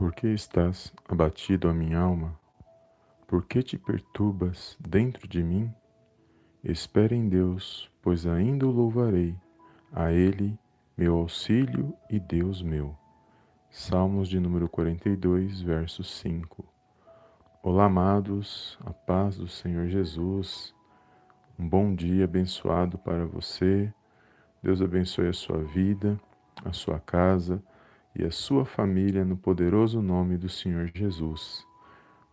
Por que estás abatido, a minha alma? Por que te perturbas dentro de mim? Espera em Deus, pois ainda o louvarei, a Ele, meu auxílio e Deus meu. Salmos de número 42, verso 5. Olá, amados, a paz do Senhor Jesus. Um bom dia abençoado para você. Deus abençoe a sua vida, a sua casa e a sua família no poderoso nome do Senhor Jesus.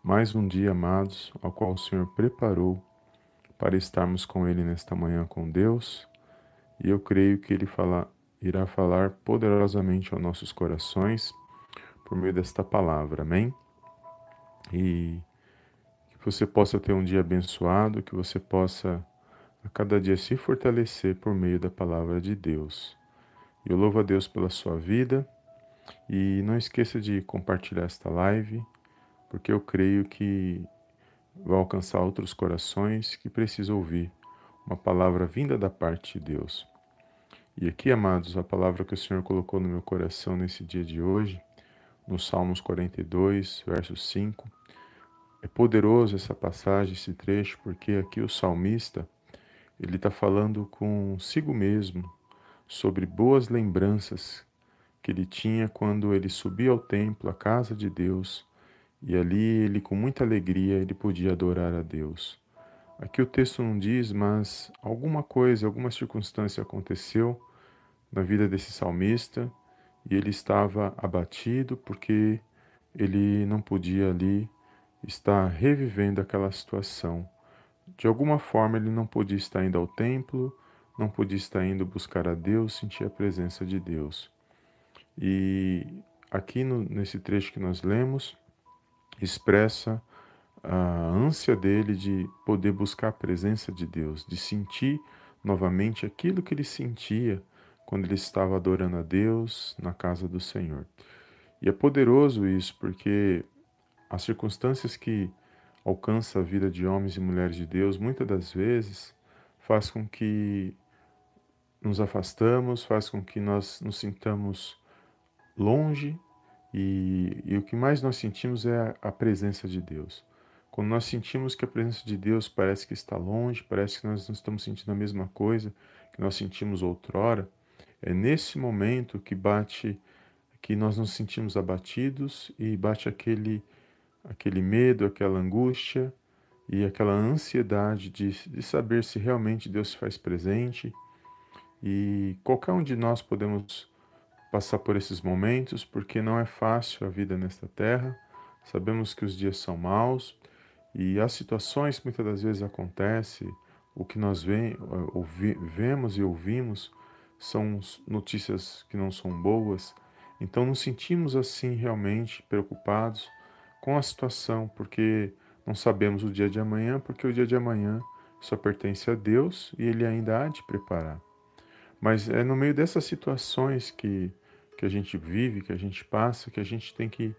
Mais um dia, amados, ao qual o Senhor preparou para estarmos com Ele nesta manhã com Deus, e eu creio que Ele fala, irá falar poderosamente aos nossos corações por meio desta palavra, amém? E que você possa ter um dia abençoado, que você possa a cada dia se fortalecer por meio da palavra de Deus. Eu louvo a Deus pela sua vida e não esqueça de compartilhar esta live, porque eu creio que vai alcançar outros corações que precisam ouvir uma palavra vinda da parte de Deus. E aqui, amados, a palavra que o Senhor colocou no meu coração nesse dia de hoje, no Salmos 42, verso 5, é poderoso essa passagem, esse trecho, porque aqui o salmista ele está falando consigo mesmo sobre boas lembranças que ele tinha quando ele subia ao templo, à casa de Deus, e ali ele com muita alegria ele podia adorar a Deus. Aqui o texto não diz, mas alguma coisa, alguma circunstância aconteceu na vida desse salmista e ele estava abatido porque ele não podia ali estar revivendo aquela situação. De alguma forma ele não podia estar indo ao templo, não podia estar indo buscar a Deus, sentir a presença de Deus. E aqui no, nesse trecho que nós lemos, expressa a ânsia dele de poder buscar a presença de Deus, de sentir novamente aquilo que ele sentia quando ele estava adorando a Deus na casa do Senhor. E é poderoso isso, porque as circunstâncias que alcançam a vida de homens e mulheres de Deus, muitas das vezes, faz com que nos afastamos, faz com que nós nos sintamos longe e, e, o que mais nós sentimos é a, a, presença de Deus. Quando nós sentimos que a presença de Deus parece que está longe, parece que nós não estamos sentindo a mesma coisa que nós sentimos outrora, é nesse momento que bate, que nós nos sentimos abatidos e bate aquele, aquele medo, aquela angústia e aquela ansiedade de, de saber se realmente Deus se faz presente. E qualquer um de nós podemos passar por esses momentos, porque não é fácil a vida nesta terra. Sabemos que os dias são maus e as situações muitas das vezes acontecem, o que nós ouvi, vemos e ouvimos são notícias que não são boas. Então nos sentimos assim realmente preocupados com a situação, porque não sabemos o dia de amanhã, porque o dia de amanhã só pertence a Deus e Ele ainda há de preparar. Mas é no meio dessas situações que, que a gente vive, que a gente passa, que a gente tem que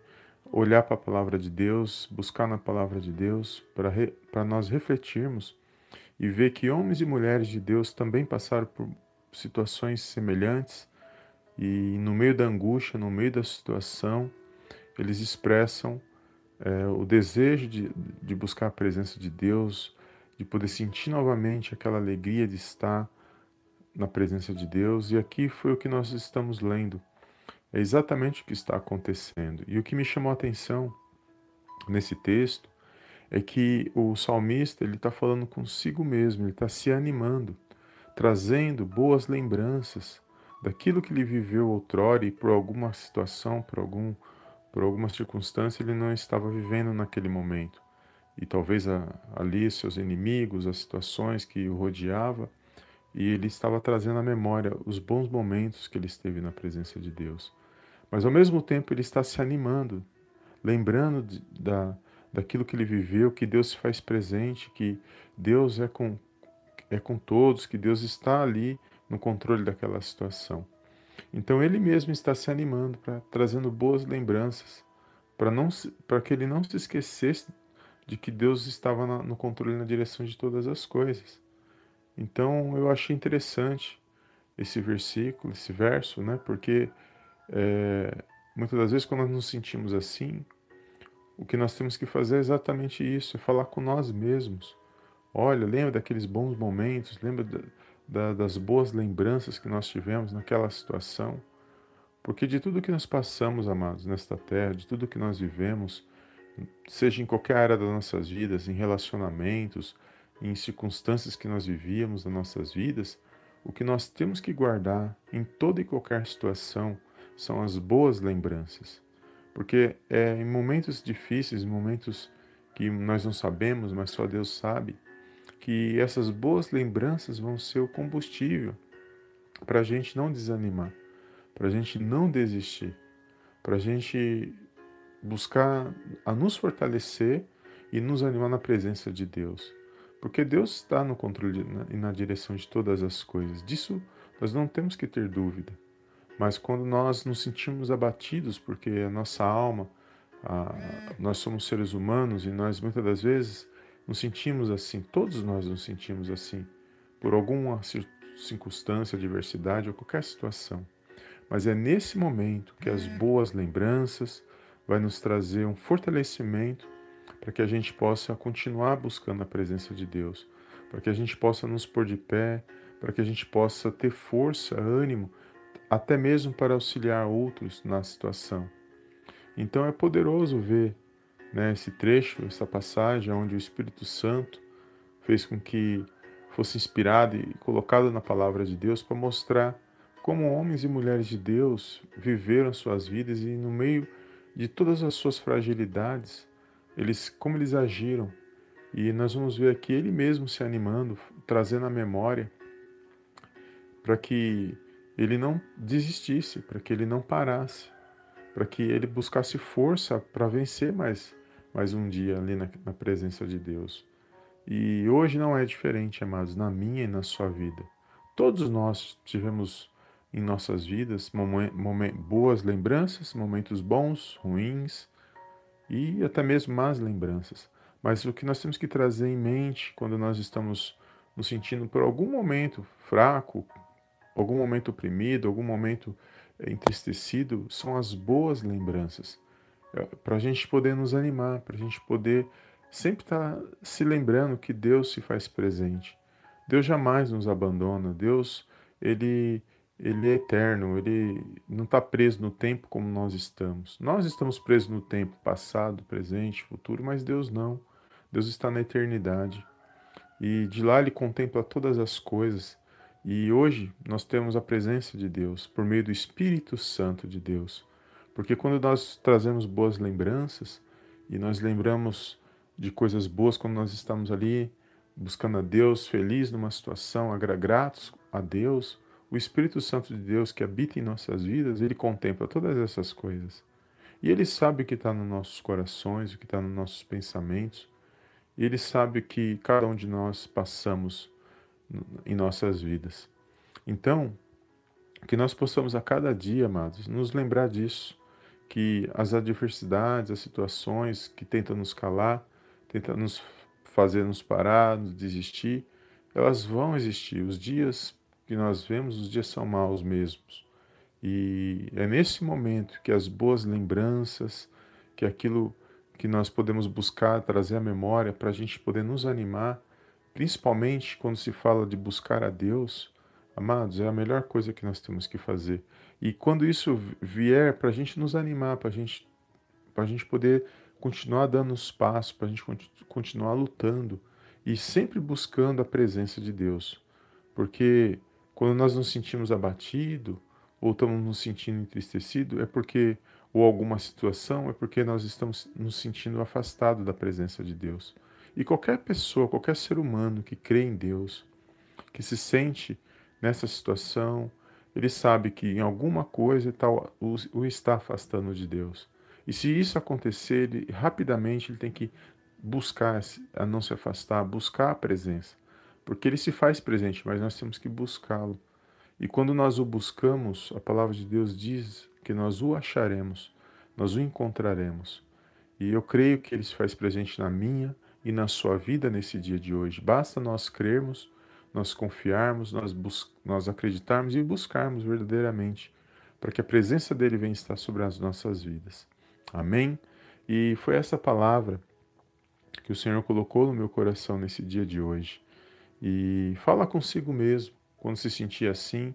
olhar para a palavra de Deus, buscar na palavra de Deus, para re, nós refletirmos e ver que homens e mulheres de Deus também passaram por situações semelhantes e no meio da angústia, no meio da situação, eles expressam é, o desejo de, de buscar a presença de Deus, de poder sentir novamente aquela alegria de estar na presença de Deus, e aqui foi o que nós estamos lendo. É exatamente o que está acontecendo. E o que me chamou a atenção nesse texto é que o salmista ele está falando consigo mesmo, ele está se animando, trazendo boas lembranças daquilo que ele viveu outrora e por alguma situação, por algum por alguma circunstância ele não estava vivendo naquele momento. E talvez a, ali seus inimigos, as situações que o rodeava, e ele estava trazendo à memória os bons momentos que ele esteve na presença de Deus. Mas ao mesmo tempo ele está se animando, lembrando de, da, daquilo que ele viveu, que Deus se faz presente, que Deus é com, é com todos, que Deus está ali no controle daquela situação. Então ele mesmo está se animando, para trazendo boas lembranças, para que ele não se esquecesse de que Deus estava na, no controle na direção de todas as coisas. Então eu achei interessante esse versículo, esse verso, né? Porque é, muitas das vezes, quando nós nos sentimos assim, o que nós temos que fazer é exatamente isso: é falar com nós mesmos. Olha, lembra daqueles bons momentos, lembra da, da, das boas lembranças que nós tivemos naquela situação. Porque de tudo que nós passamos, amados, nesta terra, de tudo que nós vivemos, seja em qualquer área das nossas vidas, em relacionamentos, em circunstâncias que nós vivíamos nas nossas vidas, o que nós temos que guardar em toda e qualquer situação são as boas lembranças. Porque é em momentos difíceis, momentos que nós não sabemos, mas só Deus sabe, que essas boas lembranças vão ser o combustível para a gente não desanimar, para a gente não desistir, para a gente buscar a nos fortalecer e nos animar na presença de Deus. Porque Deus está no controle e na direção de todas as coisas. Disso nós não temos que ter dúvida. Mas quando nós nos sentimos abatidos, porque a nossa alma, a, nós somos seres humanos e nós muitas das vezes nos sentimos assim, todos nós nos sentimos assim, por alguma circunstância, adversidade ou qualquer situação. Mas é nesse momento que as boas lembranças vai nos trazer um fortalecimento para que a gente possa continuar buscando a presença de Deus, para que a gente possa nos pôr de pé, para que a gente possa ter força, ânimo, até mesmo para auxiliar outros na situação. Então é poderoso ver né, esse trecho, essa passagem onde o Espírito Santo fez com que fosse inspirado e colocado na palavra de Deus para mostrar como homens e mulheres de Deus viveram suas vidas e no meio de todas as suas fragilidades, eles como eles agiram. E nós vamos ver aqui ele mesmo se animando, trazendo a memória para que ele não desistisse, para que ele não parasse, para que ele buscasse força para vencer mais, mais um dia ali na, na presença de Deus. E hoje não é diferente, amados, na minha e na sua vida. Todos nós tivemos em nossas vidas boas lembranças, momentos bons, ruins e até mesmo más lembranças. Mas o que nós temos que trazer em mente quando nós estamos nos sentindo por algum momento fraco, algum momento oprimido, algum momento eh, entristecido, são as boas lembranças. É, para a gente poder nos animar, para a gente poder sempre estar tá se lembrando que Deus se faz presente. Deus jamais nos abandona. Deus, ele ele é eterno, ele não está preso no tempo como nós estamos. Nós estamos presos no tempo passado, presente, futuro, mas Deus não. Deus está na eternidade. E de lá ele contempla todas as coisas. E hoje nós temos a presença de Deus por meio do Espírito Santo de Deus. Porque quando nós trazemos boas lembranças e nós lembramos de coisas boas quando nós estamos ali buscando a Deus, feliz numa situação, gratos a Deus, o Espírito Santo de Deus que habita em nossas vidas, ele contempla todas essas coisas. E ele sabe o que está nos nossos corações, o que está nos nossos pensamentos. E ele sabe o que cada um de nós passamos em nossas vidas. Então, que nós possamos a cada dia, amados, nos lembrar disso, que as adversidades, as situações que tentam nos calar, tentam nos fazer nos parar, nos desistir, elas vão existir. Os dias que nós vemos, os dias são maus mesmos. E é nesse momento que as boas lembranças, que aquilo que nós podemos buscar, trazer à memória para a gente poder nos animar, principalmente quando se fala de buscar a Deus, amados, é a melhor coisa que nós temos que fazer. E quando isso vier, para a gente nos animar, para gente, a gente poder continuar dando os passos, para a gente continuar lutando e sempre buscando a presença de Deus. Porque quando nós nos sentimos abatido ou estamos nos sentindo entristecido, é porque ou alguma situação é porque nós estamos nos sentindo afastados da presença de Deus. E qualquer pessoa, qualquer ser humano que crê em Deus, que se sente nessa situação, ele sabe que em alguma coisa tal o está afastando de Deus. E se isso acontecer, ele, rapidamente ele tem que buscar a não se afastar, buscar a presença. Porque ele se faz presente, mas nós temos que buscá-lo. E quando nós o buscamos, a palavra de Deus diz que nós o acharemos, nós o encontraremos. E eu creio que ele se faz presente na minha e na sua vida nesse dia de hoje. Basta nós crermos, nós confiarmos, nós, nós acreditarmos e buscarmos verdadeiramente para que a presença dele venha estar sobre as nossas vidas. Amém? E foi essa palavra que o Senhor colocou no meu coração nesse dia de hoje. E fala consigo mesmo, quando se sentir assim,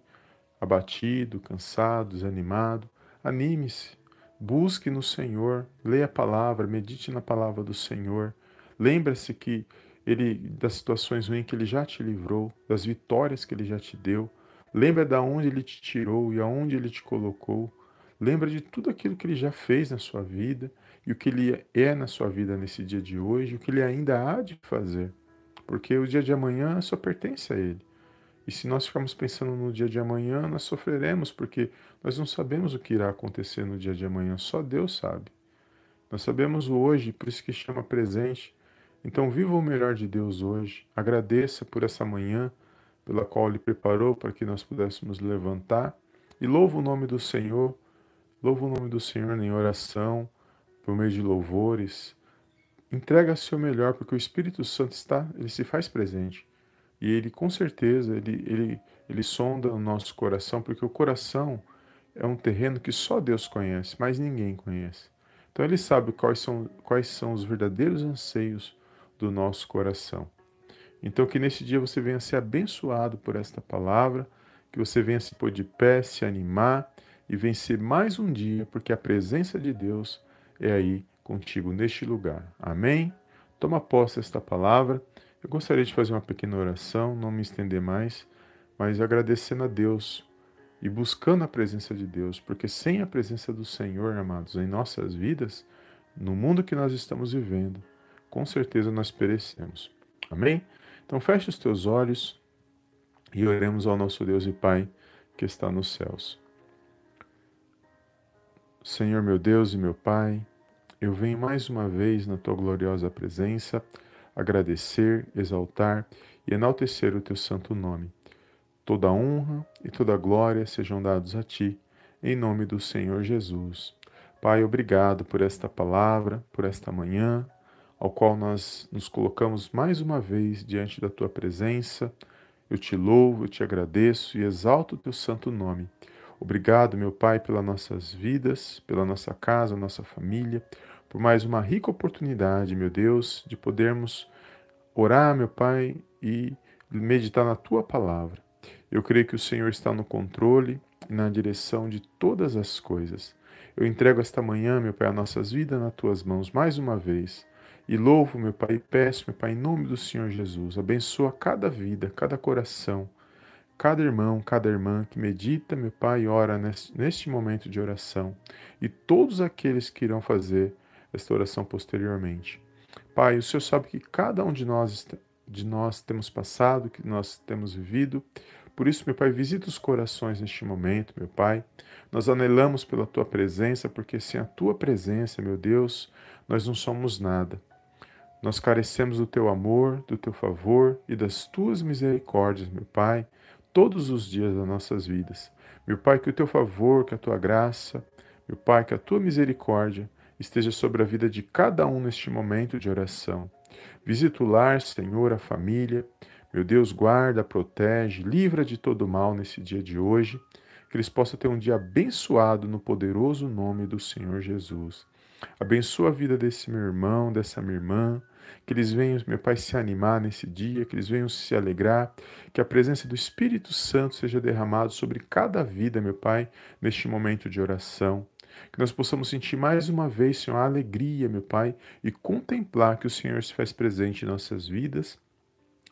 abatido, cansado, desanimado, anime-se, busque no Senhor, leia a palavra, medite na palavra do Senhor. Lembre-se que ele das situações ruins que ele já te livrou, das vitórias que ele já te deu. Lembra de onde ele te tirou e aonde ele te colocou. Lembra de tudo aquilo que ele já fez na sua vida e o que ele é na sua vida nesse dia de hoje, o que ele ainda há de fazer. Porque o dia de amanhã só pertence a ele. E se nós ficarmos pensando no dia de amanhã, nós sofreremos, porque nós não sabemos o que irá acontecer no dia de amanhã, só Deus sabe. Nós sabemos o hoje, por isso que chama presente. Então, viva o melhor de Deus hoje. Agradeça por essa manhã, pela qual Ele preparou para que nós pudéssemos levantar. E louva o nome do Senhor. Louva o nome do Senhor em oração, por meio de louvores. Entrega seu melhor, porque o Espírito Santo está, ele se faz presente. E ele, com certeza, ele, ele, ele sonda o nosso coração, porque o coração é um terreno que só Deus conhece, mas ninguém conhece. Então ele sabe quais são, quais são os verdadeiros anseios do nosso coração. Então que nesse dia você venha ser abençoado por esta palavra, que você venha se pôr de pé, se animar e vencer mais um dia, porque a presença de Deus é aí contigo neste lugar. Amém? Toma posse desta palavra eu gostaria de fazer uma pequena oração, não me estender mais, mas agradecendo a Deus e buscando a presença de Deus, porque sem a presença do Senhor, amados, em nossas vidas, no mundo que nós estamos vivendo, com certeza nós perecemos. Amém? Então feche os teus olhos e oremos ao nosso Deus e Pai que está nos céus. Senhor meu Deus e meu Pai, eu venho mais uma vez na tua gloriosa presença agradecer, exaltar e enaltecer o teu santo nome. Toda honra e toda glória sejam dados a ti, em nome do Senhor Jesus. Pai, obrigado por esta palavra, por esta manhã, ao qual nós nos colocamos mais uma vez diante da tua presença. Eu te louvo, eu te agradeço e exalto o teu santo nome. Obrigado, meu Pai, pelas nossas vidas, pela nossa casa, nossa família por mais uma rica oportunidade, meu Deus, de podermos orar, meu Pai, e meditar na tua palavra. Eu creio que o Senhor está no controle e na direção de todas as coisas. Eu entrego esta manhã, meu Pai, as nossas vidas nas tuas mãos mais uma vez. E louvo, meu Pai, e peço, meu Pai, em nome do Senhor Jesus, abençoa cada vida, cada coração, cada irmão, cada irmã que medita, meu Pai, e ora neste momento de oração, e todos aqueles que irão fazer esta oração posteriormente. Pai, o Senhor sabe que cada um de nós, de nós temos passado, que nós temos vivido. Por isso, meu Pai, visita os corações neste momento, meu Pai. Nós anelamos pela Tua presença, porque sem a Tua presença, meu Deus, nós não somos nada. Nós carecemos do Teu amor, do Teu favor e das Tuas misericórdias, meu Pai, todos os dias das nossas vidas. Meu Pai, que o Teu favor, que a Tua graça, meu Pai, que a Tua misericórdia esteja sobre a vida de cada um neste momento de oração. Visita o lar, Senhor, a família. Meu Deus, guarda, protege, livra de todo mal nesse dia de hoje. Que eles possam ter um dia abençoado no poderoso nome do Senhor Jesus. Abençoa a vida desse meu irmão, dessa minha irmã. Que eles venham, meu Pai, se animar nesse dia, que eles venham se alegrar, que a presença do Espírito Santo seja derramada sobre cada vida, meu Pai, neste momento de oração. Que nós possamos sentir mais uma vez, Senhor, a alegria, meu Pai, e contemplar que o Senhor se faz presente em nossas vidas,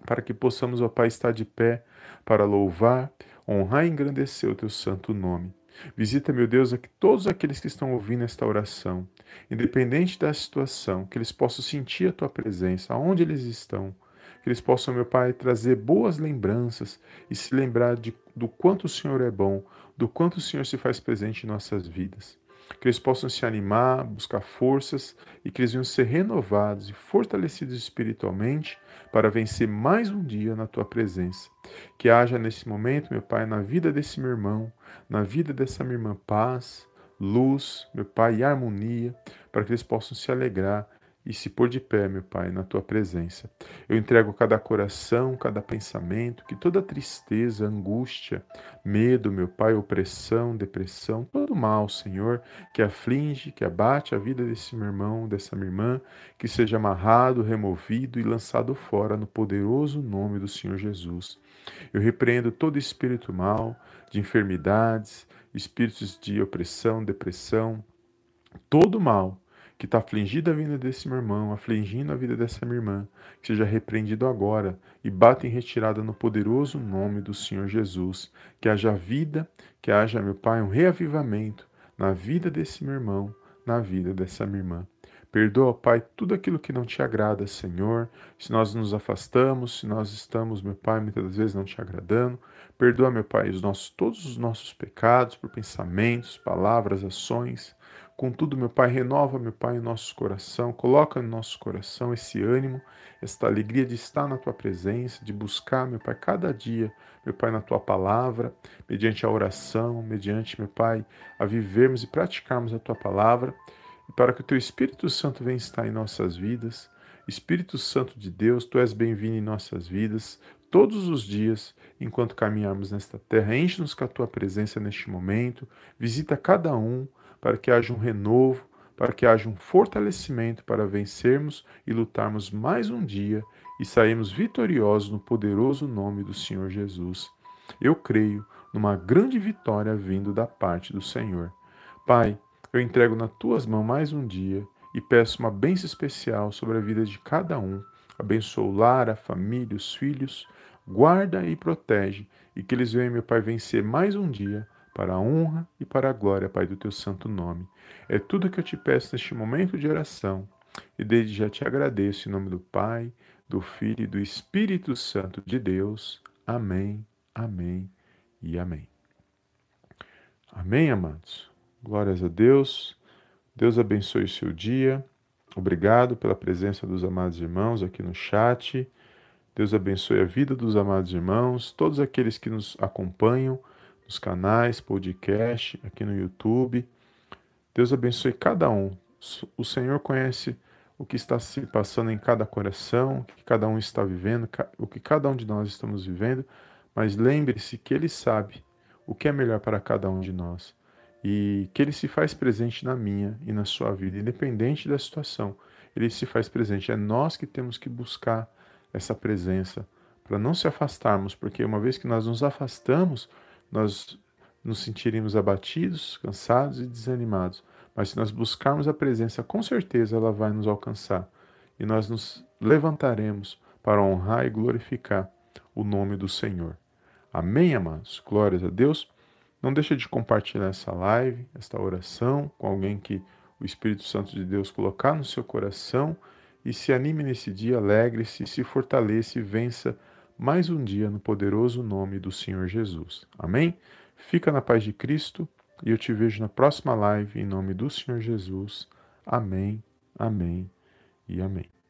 para que possamos, ó Pai, estar de pé para louvar, honrar e engrandecer o teu santo nome. Visita, meu Deus, aqui, todos aqueles que estão ouvindo esta oração, independente da situação, que eles possam sentir a tua presença, aonde eles estão, que eles possam, meu Pai, trazer boas lembranças e se lembrar de, do quanto o Senhor é bom, do quanto o Senhor se faz presente em nossas vidas que eles possam se animar, buscar forças e que eles venham ser renovados e fortalecidos espiritualmente para vencer mais um dia na tua presença. Que haja nesse momento, meu Pai, na vida desse meu irmão, na vida dessa minha irmã, paz, luz, meu Pai, e harmonia, para que eles possam se alegrar e se pôr de pé, meu Pai, na tua presença. Eu entrego cada coração, cada pensamento, que toda tristeza, angústia, medo, meu Pai, opressão, depressão, todo mal, Senhor, que aflige, que abate a vida desse meu irmão, dessa minha irmã, que seja amarrado, removido e lançado fora no poderoso nome do Senhor Jesus. Eu repreendo todo espírito mal, de enfermidades, espíritos de opressão, depressão, todo mal que está afligindo a vida desse meu irmão, afligindo a vida dessa minha irmã, que seja repreendido agora e bata em retirada no poderoso nome do Senhor Jesus. Que haja vida, que haja, meu Pai, um reavivamento na vida desse meu irmão, na vida dessa minha irmã. Perdoa, Pai, tudo aquilo que não te agrada, Senhor. Se nós nos afastamos, se nós estamos, meu Pai, muitas das vezes não te agradando. Perdoa, meu Pai, os nossos, todos os nossos pecados por pensamentos, palavras, ações. Contudo, meu Pai, renova, meu Pai, o nosso coração, coloca no nosso coração esse ânimo, esta alegria de estar na tua presença, de buscar, meu Pai, cada dia, meu Pai, na tua palavra, mediante a oração, mediante, meu Pai, a vivermos e praticarmos a tua palavra, e para que o teu Espírito Santo venha estar em nossas vidas. Espírito Santo de Deus, tu és bem-vindo em nossas vidas, todos os dias, enquanto caminharmos nesta terra. Enche-nos com a tua presença neste momento, visita cada um para que haja um renovo, para que haja um fortalecimento para vencermos e lutarmos mais um dia e sairmos vitoriosos no poderoso nome do Senhor Jesus. Eu creio numa grande vitória vindo da parte do Senhor. Pai, eu entrego nas tuas mãos mais um dia e peço uma bênção especial sobre a vida de cada um. Abençoa o lar, a família, os filhos, guarda e protege, e que eles venham, meu Pai, vencer mais um dia para a honra e para a glória, Pai, do teu santo nome. É tudo que eu te peço neste momento de oração e desde já te agradeço em nome do Pai, do Filho e do Espírito Santo de Deus. Amém, amém e amém. Amém, amados. Glórias a Deus. Deus abençoe o seu dia. Obrigado pela presença dos amados irmãos aqui no chat. Deus abençoe a vida dos amados irmãos, todos aqueles que nos acompanham nos canais, podcast, aqui no YouTube. Deus abençoe cada um. O Senhor conhece o que está se passando em cada coração, o que cada um está vivendo, o que cada um de nós estamos vivendo, mas lembre-se que Ele sabe o que é melhor para cada um de nós e que Ele se faz presente na minha e na sua vida, independente da situação. Ele se faz presente. É nós que temos que buscar essa presença para não se afastarmos, porque uma vez que nós nos afastamos, nós nos sentiremos abatidos, cansados e desanimados. Mas se nós buscarmos a presença, com certeza ela vai nos alcançar e nós nos levantaremos para honrar e glorificar o nome do Senhor. Amém, amados? Glórias a Deus. Não deixe de compartilhar essa live, esta oração com alguém que o Espírito Santo de Deus colocar no seu coração e se anime nesse dia, alegre-se, se fortaleça e vença mais um dia no poderoso nome do Senhor Jesus. Amém? Fica na paz de Cristo e eu te vejo na próxima live em nome do Senhor Jesus. Amém, amém e amém.